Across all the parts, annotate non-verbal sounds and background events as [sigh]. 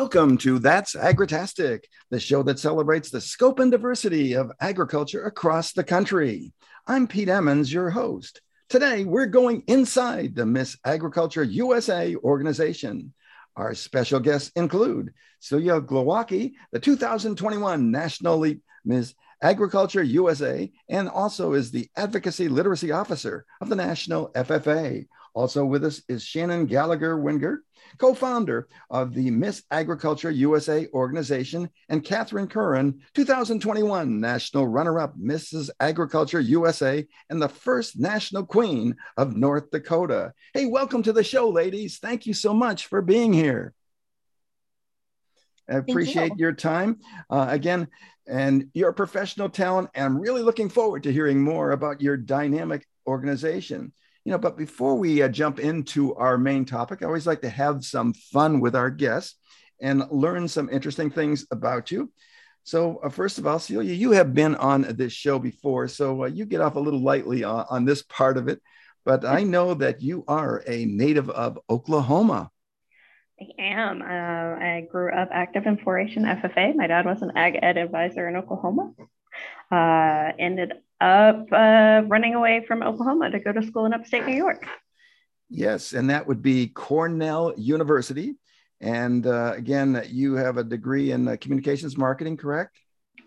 Welcome to That's Agritastic, the show that celebrates the scope and diversity of agriculture across the country. I'm Pete Emmons, your host. Today, we're going inside the Miss Agriculture USA organization. Our special guests include Celia Glowacki, the 2021 National Elite Miss Agriculture USA, and also is the Advocacy Literacy Officer of the National FFA. Also with us is Shannon Gallagher Wingert, co founder of the Miss Agriculture USA organization, and Catherine Curran, 2021 National Runner Up Mrs. Agriculture USA and the first National Queen of North Dakota. Hey, welcome to the show, ladies. Thank you so much for being here. I appreciate you. your time. Uh, again, and your professional talent. And I'm really looking forward to hearing more about your dynamic organization. You know, but before we uh, jump into our main topic, I always like to have some fun with our guests and learn some interesting things about you. So, uh, first of all, Celia, you have been on this show before, so uh, you get off a little lightly on, on this part of it. But I know that you are a native of Oklahoma. I am. Uh, I grew up active in 4-H and FFA. My dad was an ag ed advisor in Oklahoma. Uh, ended up uh, running away from Oklahoma to go to school in upstate New York. Yes, and that would be Cornell University. And uh, again, you have a degree in uh, communications marketing, correct?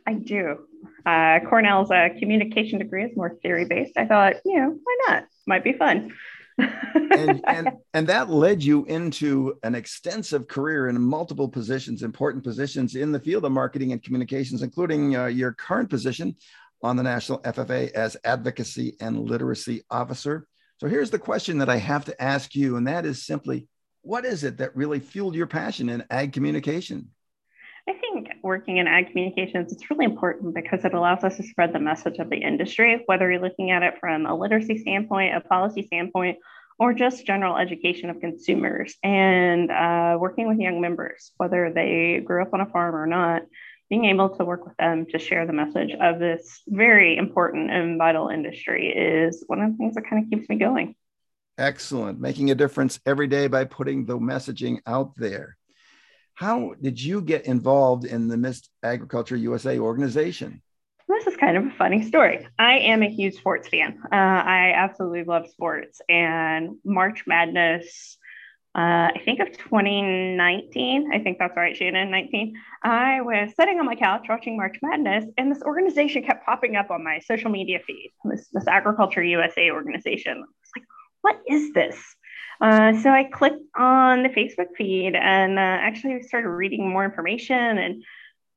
I do. Uh, Cornell's a communication degree is more theory based. I thought, you know, why not? Might be fun. And, [laughs] and and that led you into an extensive career in multiple positions, important positions in the field of marketing and communications, including uh, your current position on the National FFA as Advocacy and Literacy Officer. So here's the question that I have to ask you, and that is simply, what is it that really fueled your passion in ag communication? I think working in ag communications is really important because it allows us to spread the message of the industry, whether you're looking at it from a literacy standpoint, a policy standpoint, or just general education of consumers and uh, working with young members, whether they grew up on a farm or not, being able to work with them to share the message of this very important and vital industry is one of the things that kind of keeps me going. Excellent. Making a difference every day by putting the messaging out there. How did you get involved in the Miss Agriculture USA organization? This is kind of a funny story. I am a huge sports fan. Uh, I absolutely love sports, and March Madness. Uh, I think of 2019. I think that's right, Shannon. 19. I was sitting on my couch watching March Madness, and this organization kept popping up on my social media feed. This, this Agriculture USA organization. I was like, "What is this?" Uh, so I clicked on the Facebook feed and uh, actually started reading more information and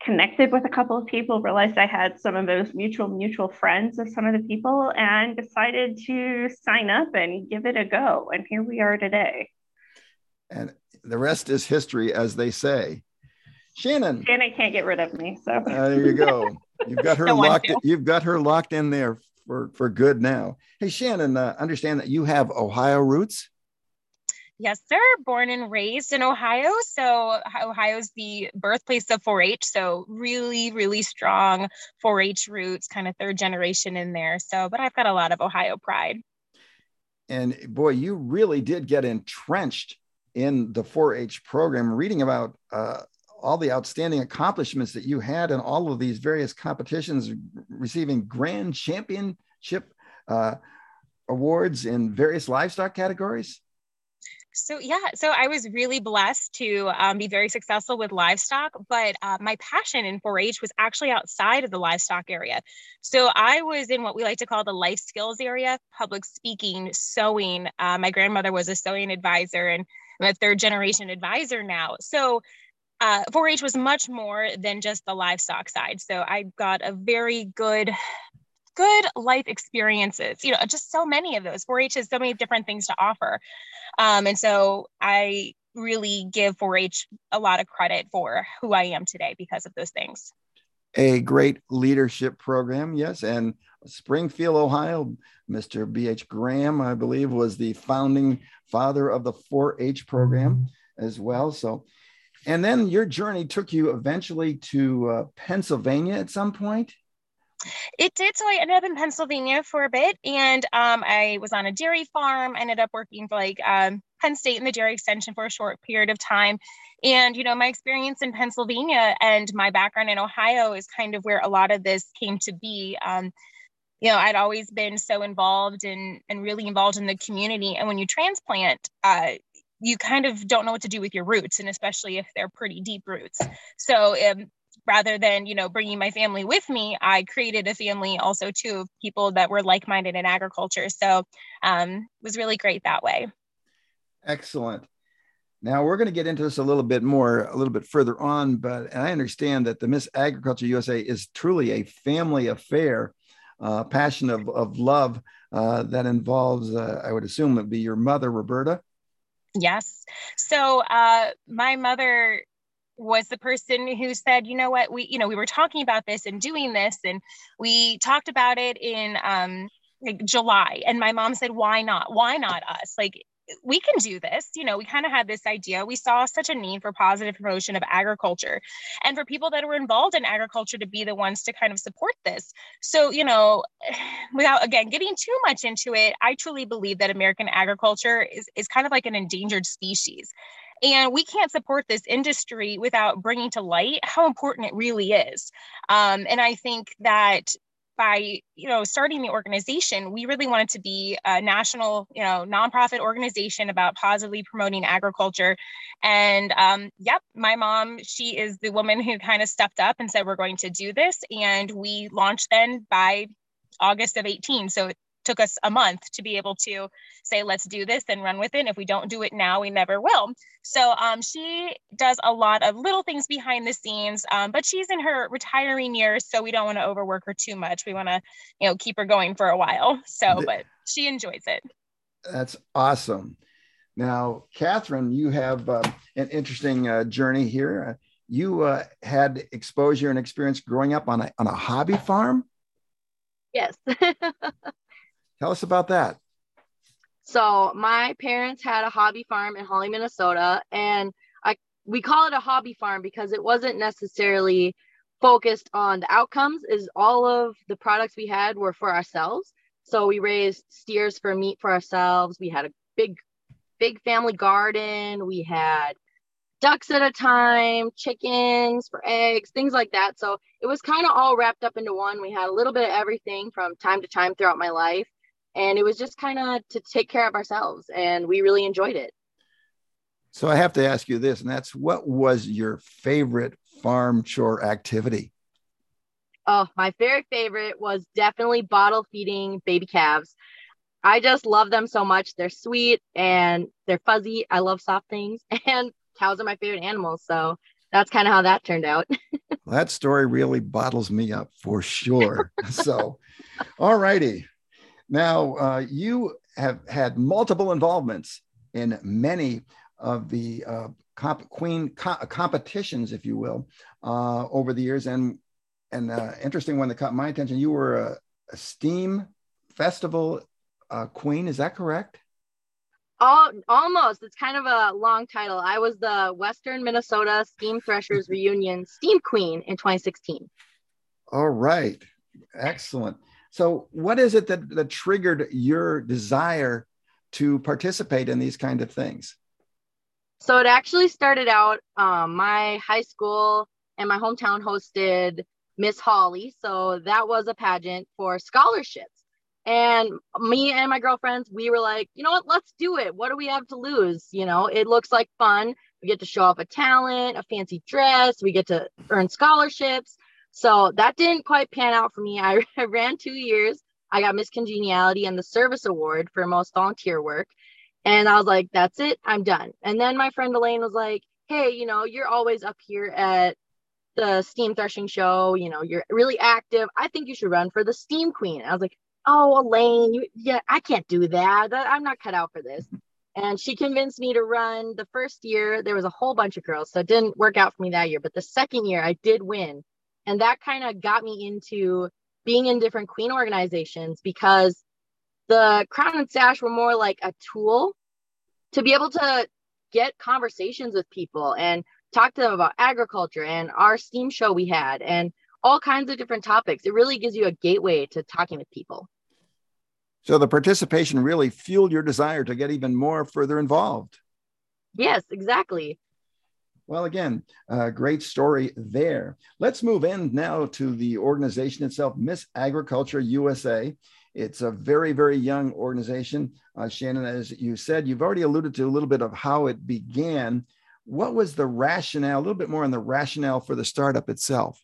connected with a couple of people, realized I had some of those mutual mutual friends of some of the people, and decided to sign up and give it a go. And here we are today. And the rest is history, as they say. Shannon. Shannon can't get rid of me. So uh, there you go. You've got [laughs] her no locked. In, you've got her locked in there for for good now. Hey, Shannon, uh, understand that you have Ohio roots. Yes, sir. Born and raised in Ohio. So Ohio's the birthplace of 4-H. So really, really strong 4-H roots, kind of third generation in there. So, but I've got a lot of Ohio pride. And boy, you really did get entrenched in the 4-H program. Reading about uh, all the outstanding accomplishments that you had in all of these various competitions, receiving grand championship uh, awards in various livestock categories. So yeah, so I was really blessed to um, be very successful with livestock, but uh, my passion in 4-H was actually outside of the livestock area. So I was in what we like to call the life skills area, public speaking, sewing. Uh, my grandmother was a sewing advisor, and I'm a third generation advisor now. So uh, 4-H was much more than just the livestock side. So I got a very good good life experiences you know just so many of those 4-h has so many different things to offer. Um, and so i really give 4-h a lot of credit for who i am today because of those things. A great leadership program yes and springfield ohio. Mr bh graham i believe was the founding father of the 4-h program as well. So and then your journey took you eventually to uh, pennsylvania at some point it did. So I ended up in Pennsylvania for a bit, and um, I was on a dairy farm. I ended up working for like um, Penn State and the Dairy Extension for a short period of time. And, you know, my experience in Pennsylvania and my background in Ohio is kind of where a lot of this came to be. Um, you know, I'd always been so involved and and really involved in the community. And when you transplant, uh, you kind of don't know what to do with your roots, and especially if they're pretty deep roots. So um, rather than you know bringing my family with me, I created a family also too of people that were like-minded in agriculture. So um, it was really great that way. Excellent. Now we're going to get into this a little bit more, a little bit further on, but I understand that the Miss Agriculture USA is truly a family affair uh, passion of, of love uh, that involves, uh, I would assume, it would be your mother, Roberta. Yes. So uh, my mother was the person who said, you know what, we, you know, we were talking about this and doing this, and we talked about it in um, like July, and my mom said, why not? Why not us? Like we can do this. You know, we kind of had this idea. We saw such a need for positive promotion of agriculture and for people that were involved in agriculture to be the ones to kind of support this. So, you know, [sighs] without again getting too much into it, I truly believe that American agriculture is, is kind of like an endangered species. And we can't support this industry without bringing to light how important it really is. Um, and I think that by you know starting the organization we really wanted to be a national you know nonprofit organization about positively promoting agriculture. And um, yep my mom she is the woman who kind of stepped up and said we're going to do this. And we launched then by august of 18 so took us a month to be able to say, let's do this and run with it. And if we don't do it now, we never will. So um, she does a lot of little things behind the scenes, um, but she's in her retiring years, so we don't want to overwork her too much. We want to, you know, keep her going for a while. So, but she enjoys it. That's awesome. Now, Catherine, you have uh, an interesting uh, journey here. Uh, you uh, had exposure and experience growing up on a, on a hobby farm. Yes. [laughs] Tell us about that. So my parents had a hobby farm in Hawley, Minnesota, and I we call it a hobby farm because it wasn't necessarily focused on the outcomes. Is all of the products we had were for ourselves. So we raised steers for meat for ourselves. We had a big, big family garden. We had ducks at a time, chickens for eggs, things like that. So it was kind of all wrapped up into one. We had a little bit of everything from time to time throughout my life and it was just kind of to take care of ourselves and we really enjoyed it. So i have to ask you this and that's what was your favorite farm chore activity? Oh my very favorite was definitely bottle feeding baby calves. I just love them so much. They're sweet and they're fuzzy. I love soft things [laughs] and cows are my favorite animals so that's kind of how that turned out. Well, [laughs] that story really bottles me up for sure. [laughs] So all righty now, uh, you have had multiple involvements in many of the uh, comp- queen co- competitions, if you will, uh, over the years. And and uh, interesting one that caught my attention, you were a, a steam festival uh, queen. Is that correct? All, almost. It's kind of a long title. I was the Western Minnesota Steam Threshers [laughs] Reunion Steam Queen in 2016. All right. Excellent. So, what is it that, that triggered your desire to participate in these kind of things? So, it actually started out um, my high school and my hometown hosted Miss Hawley. So, that was a pageant for scholarships. And me and my girlfriends, we were like, you know what, let's do it. What do we have to lose? You know, it looks like fun. We get to show off a talent, a fancy dress, we get to earn scholarships. So that didn't quite pan out for me. I, [laughs] I ran two years. I got Miss Congeniality and the service award for most volunteer work. And I was like, that's it, I'm done. And then my friend Elaine was like, hey, you know, you're always up here at the steam threshing show. You know, you're really active. I think you should run for the steam queen. I was like, oh, Elaine, you, yeah, I can't do that. I'm not cut out for this. And she convinced me to run the first year. There was a whole bunch of girls, so it didn't work out for me that year. But the second year, I did win. And that kind of got me into being in different queen organizations because the crown and sash were more like a tool to be able to get conversations with people and talk to them about agriculture and our steam show we had and all kinds of different topics. It really gives you a gateway to talking with people. So the participation really fueled your desire to get even more further involved. Yes, exactly. Well, again, great story there. Let's move in now to the organization itself, Miss Agriculture USA. It's a very, very young organization. Uh, Shannon, as you said, you've already alluded to a little bit of how it began. What was the rationale, a little bit more on the rationale for the startup itself?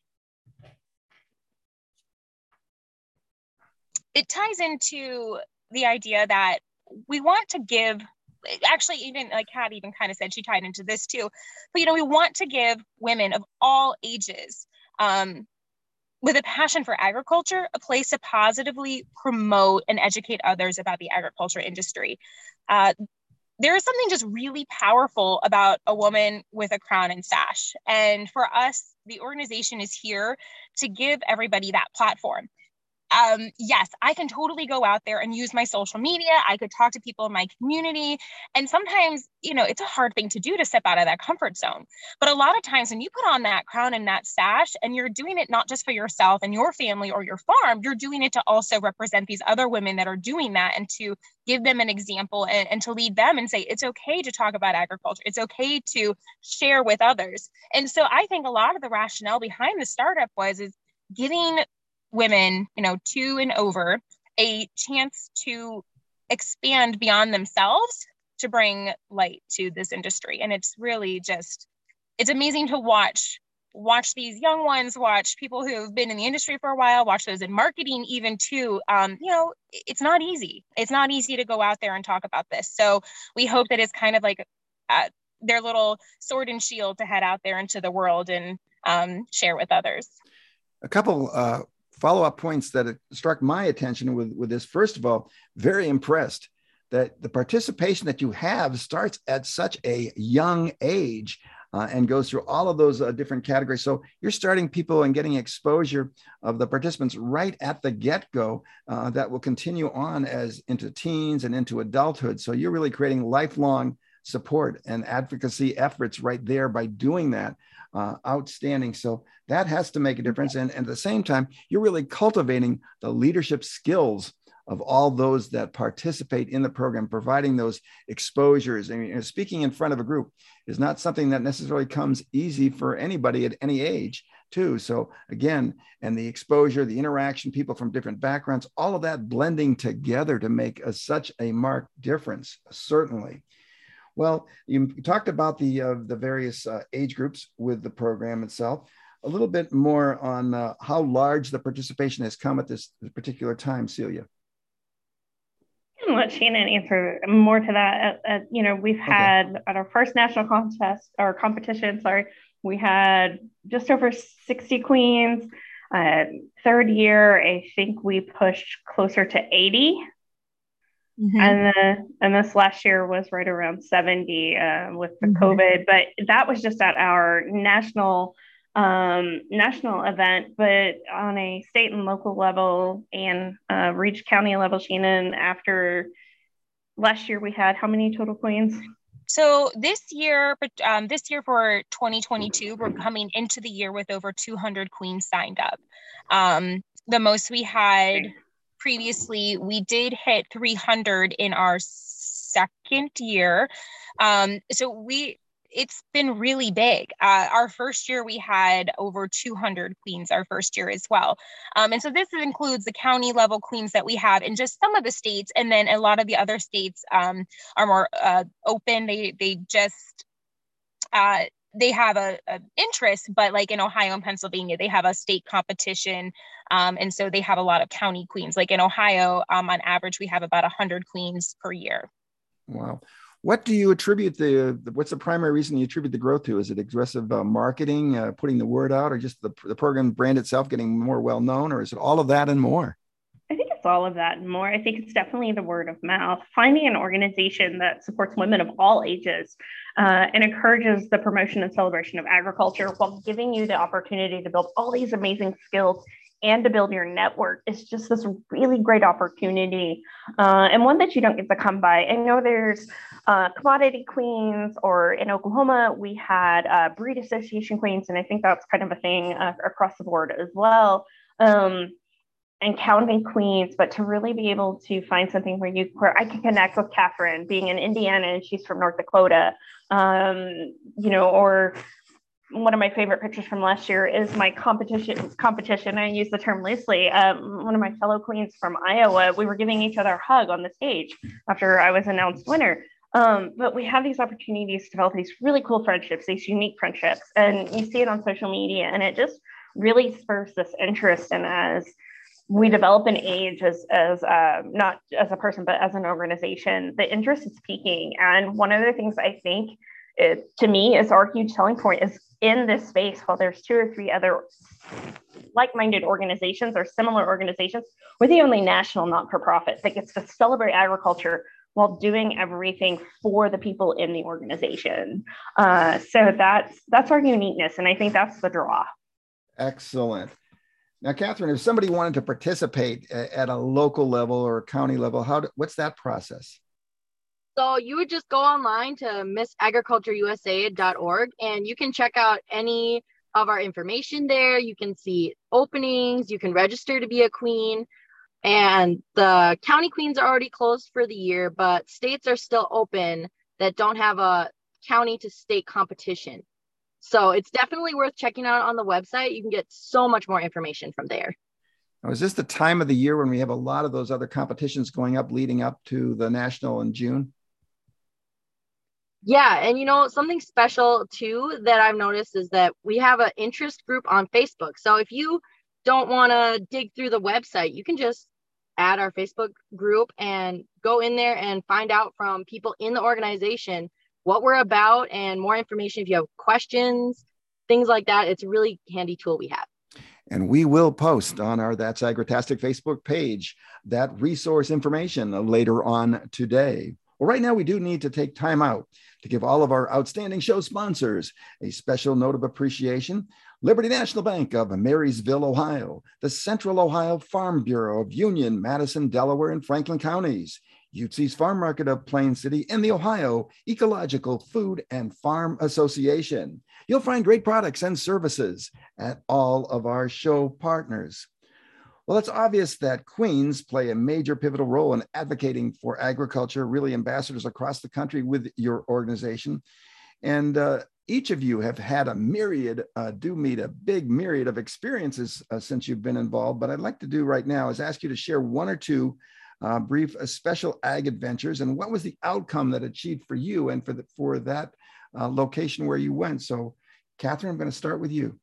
It ties into the idea that we want to give actually even like Kat even kind of said she tied into this too. But you know, we want to give women of all ages um, with a passion for agriculture a place to positively promote and educate others about the agriculture industry. Uh, there is something just really powerful about a woman with a crown and sash. And for us, the organization is here to give everybody that platform um, yes, I can totally go out there and use my social media. I could talk to people in my community. And sometimes, you know, it's a hard thing to do to step out of that comfort zone. But a lot of times when you put on that crown and that sash and you're doing it not just for yourself and your family or your farm, you're doing it to also represent these other women that are doing that and to give them an example and, and to lead them and say, it's okay to talk about agriculture. It's okay to share with others. And so I think a lot of the rationale behind the startup was is giving women, you know, two and over, a chance to expand beyond themselves to bring light to this industry. And it's really just, it's amazing to watch watch these young ones watch people who've been in the industry for a while watch those in marketing even too. Um, you know it's not easy. It's not easy to go out there and talk about this. So we hope that it's kind of like uh, their little sword and shield to head out there into the world and um, share with others. A couple uh, follow-up points that struck my attention with, with this. First of all, very impressed that the participation that you have starts at such a young age uh, and goes through all of those uh, different categories. So you're starting people and getting exposure of the participants right at the get-go uh, that will continue on as into teens and into adulthood. So you're really creating lifelong support and advocacy efforts right there by doing that uh, outstanding. So that has to make a difference. And, and at the same time, you're really cultivating the leadership skills of all those that participate in the program, providing those exposures. I mean, speaking in front of a group is not something that necessarily comes easy for anybody at any age, too. So, again, and the exposure, the interaction, people from different backgrounds, all of that blending together to make a, such a marked difference, certainly. Well, you talked about the uh, the various uh, age groups with the program itself. A little bit more on uh, how large the participation has come at this particular time, Celia. And let Shannon answer more to that. you know, we've had okay. at our first national contest or competition, sorry, we had just over 60 queens. Uh, third year, I think we pushed closer to 80 Mm-hmm. And the and this last year was right around 70 uh, with the mm-hmm. COVID, but that was just at our national um, national event, but on a state and local level and uh, Reach County level, Shannon, after last year we had how many total queens? So this year, but um, this year for 2022, we're coming into the year with over 200 queens signed up. Um, the most we had previously, we did hit 300 in our second year. Um, so we it's been really big. Uh, our first year, we had over 200 queens our first year as well. Um, and so this includes the county level queens that we have in just some of the states. And then a lot of the other states um, are more uh, open. They, they just, uh, they have a, a, interest, but like in Ohio and Pennsylvania, they have a state competition, um, and so they have a lot of county queens. Like in Ohio, um, on average, we have about hundred queens per year. Wow. What do you attribute the, what's the primary reason you attribute the growth to? Is it aggressive uh, marketing, uh, putting the word out, or just the, the program brand itself getting more well known, or is it all of that and more? I think it's all of that and more. I think it's definitely the word of mouth. Finding an organization that supports women of all ages uh, and encourages the promotion and celebration of agriculture while giving you the opportunity to build all these amazing skills and to build your network is just this really great opportunity uh, and one that you don't get to come by. I know there's uh, commodity queens, or in Oklahoma, we had uh, breed association queens, and I think that's kind of a thing uh, across the board as well. Um, and counting queens, but to really be able to find something where you where I can connect with Catherine, being in Indiana and she's from North Dakota, um, you know, or one of my favorite pictures from last year is my competition competition. I use the term loosely. Um, one of my fellow queens from Iowa, we were giving each other a hug on the stage after I was announced winner. Um, but we have these opportunities to develop these really cool friendships, these unique friendships, and you see it on social media, and it just really spurs this interest in as we develop an age as as uh, not as a person but as an organization the interest is peaking and one of the things i think it, to me is our huge selling point is in this space while there's two or three other like-minded organizations or similar organizations we're the only national not-for-profit that gets to celebrate agriculture while doing everything for the people in the organization. Uh, so that's that's our uniqueness and i think that's the draw. Excellent. Now, Catherine, if somebody wanted to participate at a local level or a county level, how do, what's that process? So you would just go online to missagricultureusa.org and you can check out any of our information there. You can see openings, you can register to be a queen. And the county queens are already closed for the year, but states are still open that don't have a county to state competition. So it's definitely worth checking out on the website. You can get so much more information from there. Now, is this the time of the year when we have a lot of those other competitions going up leading up to the national in June? Yeah, and you know something special too that I've noticed is that we have an interest group on Facebook. So if you don't want to dig through the website, you can just add our Facebook group and go in there and find out from people in the organization what we're about and more information if you have questions, things like that. It's a really handy tool we have. And we will post on our That's Agritastic Facebook page that resource information later on today. Well, right now, we do need to take time out to give all of our outstanding show sponsors a special note of appreciation. Liberty National Bank of Marysville, Ohio, the Central Ohio Farm Bureau of Union, Madison, Delaware, and Franklin counties, Yutzy's Farm Market of Plain City, and the Ohio Ecological Food and Farm Association. You'll find great products and services at all of our show partners. Well, it's obvious that Queens play a major pivotal role in advocating for agriculture, really ambassadors across the country with your organization. And uh, each of you have had a myriad, uh, do meet a big myriad of experiences uh, since you've been involved. But I'd like to do right now is ask you to share one or two uh, brief uh, special ag adventures and what was the outcome that achieved for you and for the, for that uh, location where you went. So, Catherine, I'm going to start with you.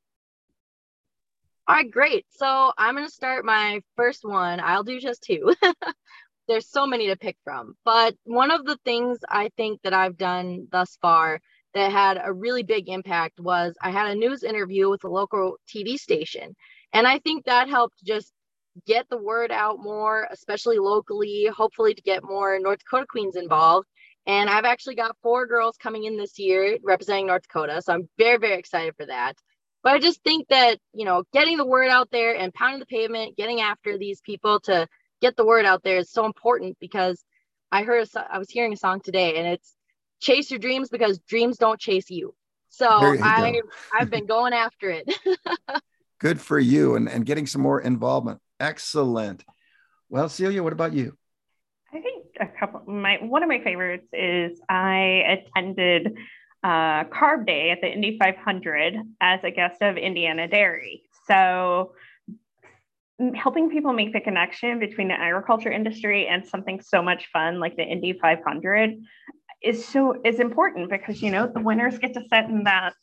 All right, great. So I'm going to start my first one. I'll do just two. [laughs] There's so many to pick from, but one of the things I think that I've done thus far that had a really big impact was I had a news interview with a local TV station. And I think that helped just get the word out more, especially locally, hopefully to get more North Dakota Queens involved. And I've actually got four girls coming in this year representing North Dakota. So I'm very, very excited for that. But I just think that, you know, getting the word out there and pounding the pavement, getting after these people to get the word out there is so important because I heard, a, I was hearing a song today and it's chase your dreams because dreams don't chase you. So I, I've been going after it. [laughs] Good for you and, and getting some more involvement. Excellent. Well, Celia, what about you? I think a couple. My one of my favorites is I attended uh, Carb Day at the Indy 500 as a guest of Indiana Dairy. So helping people make the connection between the agriculture industry and something so much fun like the Indy 500 is so is important because you know the winners get to sit in that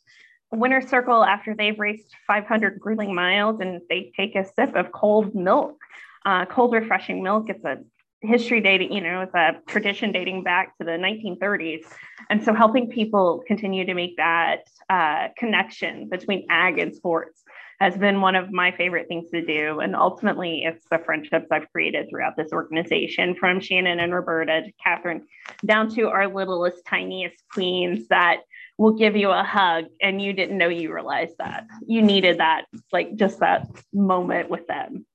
winner circle after they've raced 500 grueling miles and they take a sip of cold milk, uh, cold refreshing milk. It's a history dating, you know, it's a tradition dating back to the 1930s. And so helping people continue to make that uh, connection between ag and sports has been one of my favorite things to do. And ultimately, it's the friendships I've created throughout this organization from Shannon and Roberta to Catherine down to our littlest, tiniest queens that will give you a hug and you didn't know you realized that you needed that like just that moment with them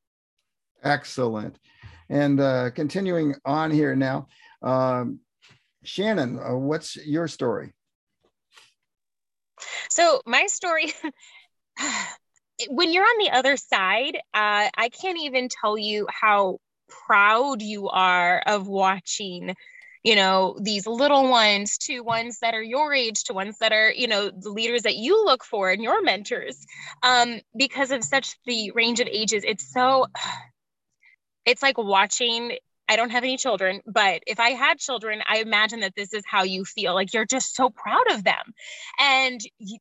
excellent and uh, continuing on here now um, shannon uh, what's your story? So my story [sighs] when you're on the other side, uh, I can't even tell you how proud you are of watching you know these little ones to ones that are your age to ones that are you know the leaders that you look for and your mentors um, because of such the range of ages. It's so it's like watching I don't have any children, but if I had children, I imagine that this is how you feel. Like you're just so proud of them. And you,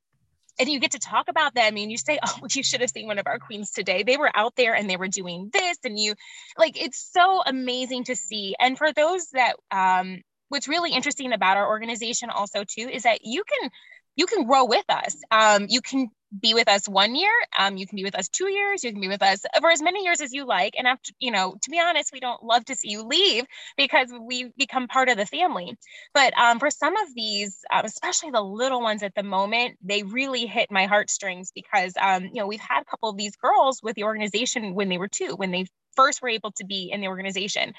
and you get to talk about them and you say [laughs] oh you should have seen one of our queens today they were out there and they were doing this and you like it's so amazing to see and for those that um what's really interesting about our organization also too is that you can you can grow with us. Um you can be with us one year um, you can be with us two years you can be with us for as many years as you like. And after you know to be honest we don't love to see you leave because we become part of the family. But um, for some of these um, especially the little ones at the moment they really hit my heartstrings because um, you know we've had a couple of these girls with the organization when they were two when they first were able to be in the organization.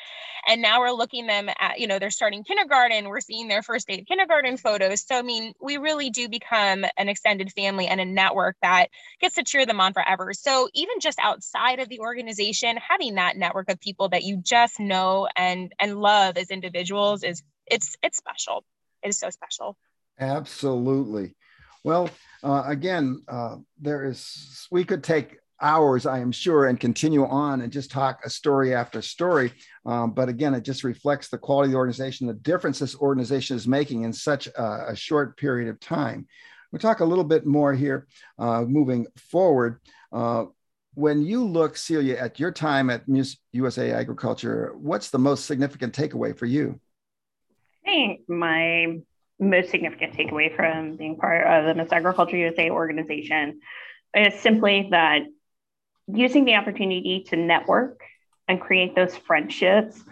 And now we're looking them at, you know, they're starting kindergarten, we're seeing their first day of kindergarten photos. So, I mean, we really do become an extended family and a network that gets to cheer them on forever. So, even just outside of the organization, having that network of people that you just know and and love as individuals is it's it's special. It is so special. Absolutely. Well, uh, again, uh, there is, we could take hours, I am sure, and continue on and just talk a story after story. Um, but again, it just reflects the quality of the organization, the difference this organization is making in such a, a short period of time. We'll talk a little bit more here uh, moving forward. Uh, when you look, Celia, at your time at USA Agriculture, what's the most significant takeaway for you? I think my most significant takeaway from being part of the Miss Agriculture USA organization is simply that using the opportunity to network and create those friendships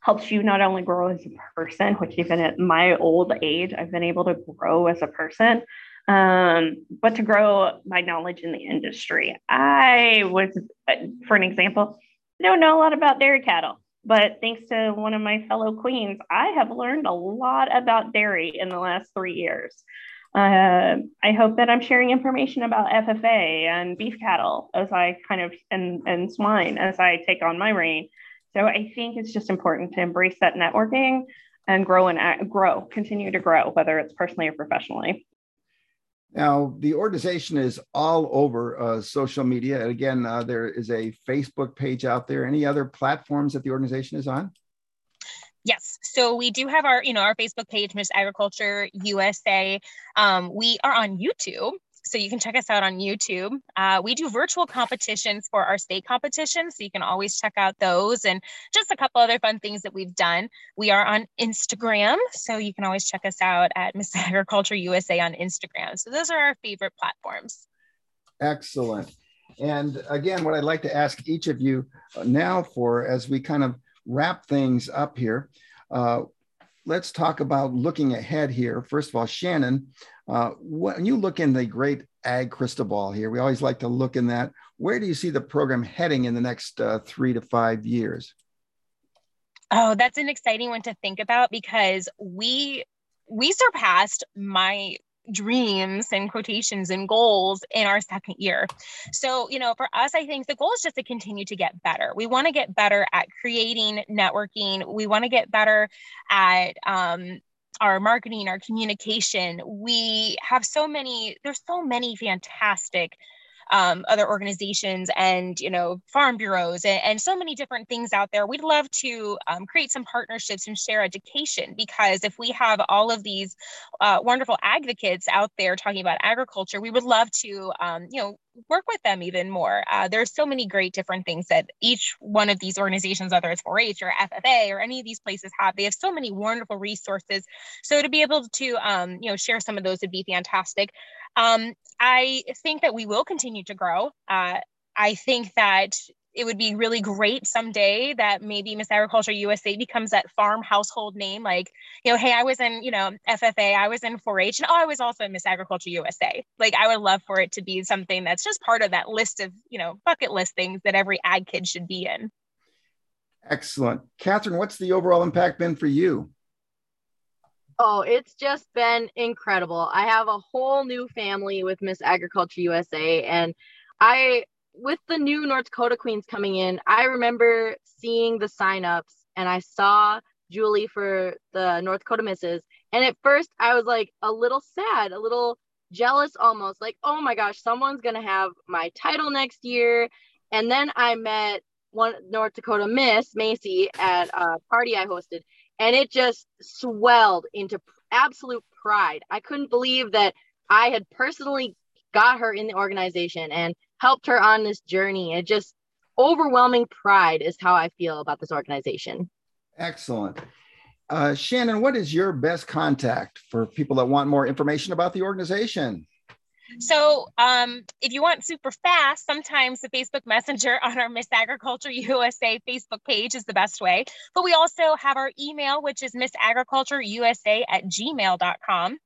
helps you not only grow as a person, which even at my old age, I've been able to grow as a person, um, but to grow my knowledge in the industry. I was, for an example, I don't know a lot about dairy cattle, but thanks to one of my fellow queens, I have learned a lot about dairy in the last three years. Uh, I hope that I'm sharing information about FFA and beef cattle as I kind of and, and swine as I take on my reign. So I think it's just important to embrace that networking and grow and grow, continue to grow, whether it's personally or professionally. Now, the organization is all over uh, social media. and Again, uh, there is a Facebook page out there. Any other platforms that the organization is on? Yes. So we do have our, you know, our Facebook page, Miss Agriculture USA. Um, we are on YouTube. So you can check us out on YouTube. Uh, we do virtual competitions for our state competitions. So you can always check out those and just a couple other fun things that we've done. We are on Instagram. So you can always check us out at Miss [laughs] Agriculture USA on Instagram. So those are our favorite platforms. Excellent. And again, what I'd like to ask each of you now for as we kind of wrap things up here, uh, let's talk about looking ahead here. First of all, Shannon, uh, when you look in the great ag crystal ball here, we always like to look in that. Where do you see the program heading in the next uh, three to five years? Oh, that's an exciting one to think about because we we surpassed my dreams and quotations and goals in our second year. So, you know, for us, I think the goal is just to continue to get better. We want to get better at creating networking. We want to get better at um, our marketing, our communication. We have so many, there's so many fantastic um, other organizations and you know farm bureaus and, and, so many different things out there. We'd love to um, create some partnerships and share education because if we have all of these uh, wonderful advocates out there talking about agriculture we would love to um, you know work with them even more. Uh, there's so many great different things that each one of these organizations, whether it's 4-H or FFA or any of these places have, they have so many wonderful resources. So to be able to, um, you know, share some of those would be fantastic. Um, I think that we will continue to grow. Uh, I think that it would be really great someday that maybe Miss Agriculture USA becomes that farm household name. Like, you know, hey, I was in, you know, FFA, I was in 4 H, and oh, I was also in Miss Agriculture USA. Like, I would love for it to be something that's just part of that list of, you know, bucket list things that every ag kid should be in. Excellent. Catherine, what's the overall impact been for you? Oh, it's just been incredible. I have a whole new family with Miss Agriculture USA, and I with the new North Dakota Queens coming in, I remember seeing the signups and I saw Julie for the North Dakota Misses. And at first I was like a little sad, a little jealous almost, like, oh my gosh, someone's gonna have my title next year. And then I met one North Dakota Miss Macy at a party I hosted, and it just swelled into absolute pride. I couldn't believe that I had personally got her in the organization and helped her on this journey. It just overwhelming pride is how I feel about this organization. Excellent. Uh, Shannon, what is your best contact for people that want more information about the organization? So um, if you want super fast, sometimes the Facebook Messenger [laughs] on our Miss Agriculture USA Facebook page is the best way. But we also have our email, which is missagricultureusa at gmail.com.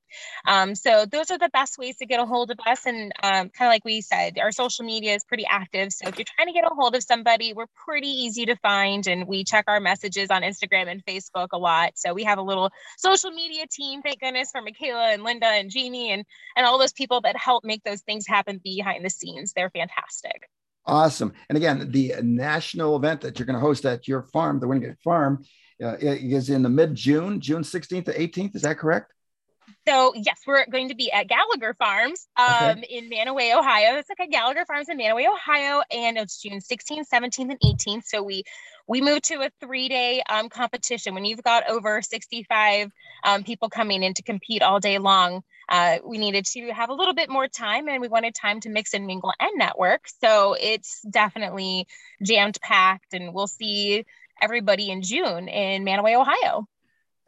Um, so those are the best ways to get a hold of us. And um, kind of like we said, our social media is pretty active. So if you're trying to get a hold of somebody, we're pretty easy to find. And we check our messages on Instagram and Facebook a lot. So we have a little social media team, thank goodness, for Michaela and Linda and Jeannie and, and all those people that help make those things happen behind the scenes. They're fantastic. Awesome. And again, the national event that you're going to host at your farm, the Wingert Farm, uh, is in the mid June, June 16th to 18th. Is that correct? So yes, we're going to be at Gallagher Farms um, okay. in Manaway, Ohio. It's like a Gallagher Farms in Manaway, Ohio, and it's June 16th, 17th, and 18th. So we we moved to a three-day um, competition. When you've got over 65 um, people coming in to compete all day long, uh, we needed to have a little bit more time, and we wanted time to mix and mingle and network. So it's definitely jammed packed, and we'll see everybody in June in Manaway, Ohio.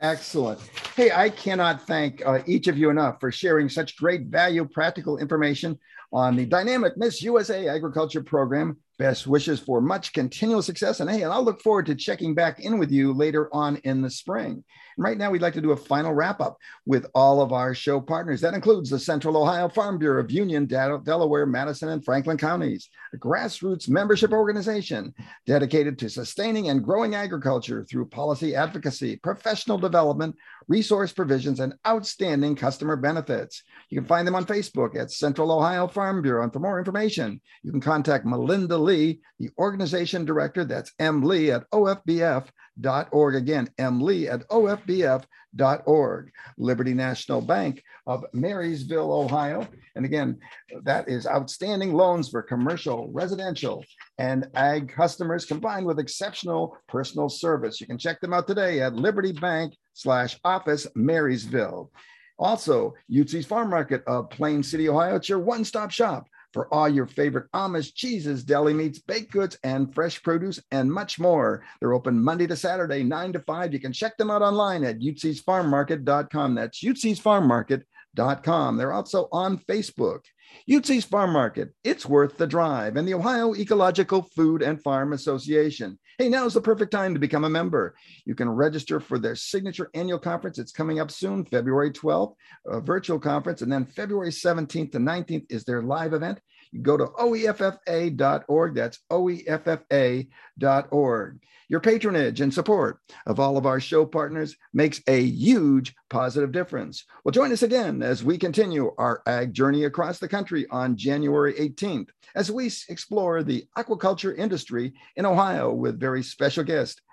Excellent. Hey, I cannot thank uh, each of you enough for sharing such great value, practical information on the dynamic Miss USA Agriculture Program. Best wishes for much continual success. And hey, and I'll look forward to checking back in with you later on in the spring. And right now, we'd like to do a final wrap up with all of our show partners. That includes the Central Ohio Farm Bureau of Union, Delaware, Madison, and Franklin counties, a grassroots membership organization dedicated to sustaining and growing agriculture through policy advocacy, professional development, resource provisions, and outstanding customer benefits. You can find them on Facebook at Central Ohio Farm Bureau. And for more information, you can contact Melinda Lee, the organization director. That's M. Lee at OFBF ofbf.org. Again, M. Lee at ofbf.org. Liberty National Bank of Marysville, Ohio. And again, that is outstanding loans for commercial, residential, and ag customers combined with exceptional personal service. You can check them out today at Liberty Bank slash office Marysville. Also, Yutzy's Farm Market of Plain City, Ohio. It's your one-stop shop for all your favorite Amish cheeses, deli meats, baked goods, and fresh produce, and much more. They're open Monday to Saturday, 9 to 5. You can check them out online at utsey'sfarmmarket.com. That's utsey'sfarmmarket.com. They're also on Facebook. Yutzy's Farm Market, it's worth the drive, and the Ohio Ecological Food and Farm Association. Hey, now is the perfect time to become a member. You can register for their signature annual conference. It's coming up soon, February 12th, a virtual conference, and then February 17th to 19th is their live event. You go to oeffa.org. That's oeffa.org. Your patronage and support of all of our show partners makes a huge positive difference. Well, join us again as we continue our ag journey across the country on January 18th as we explore the aquaculture industry in Ohio with very special guest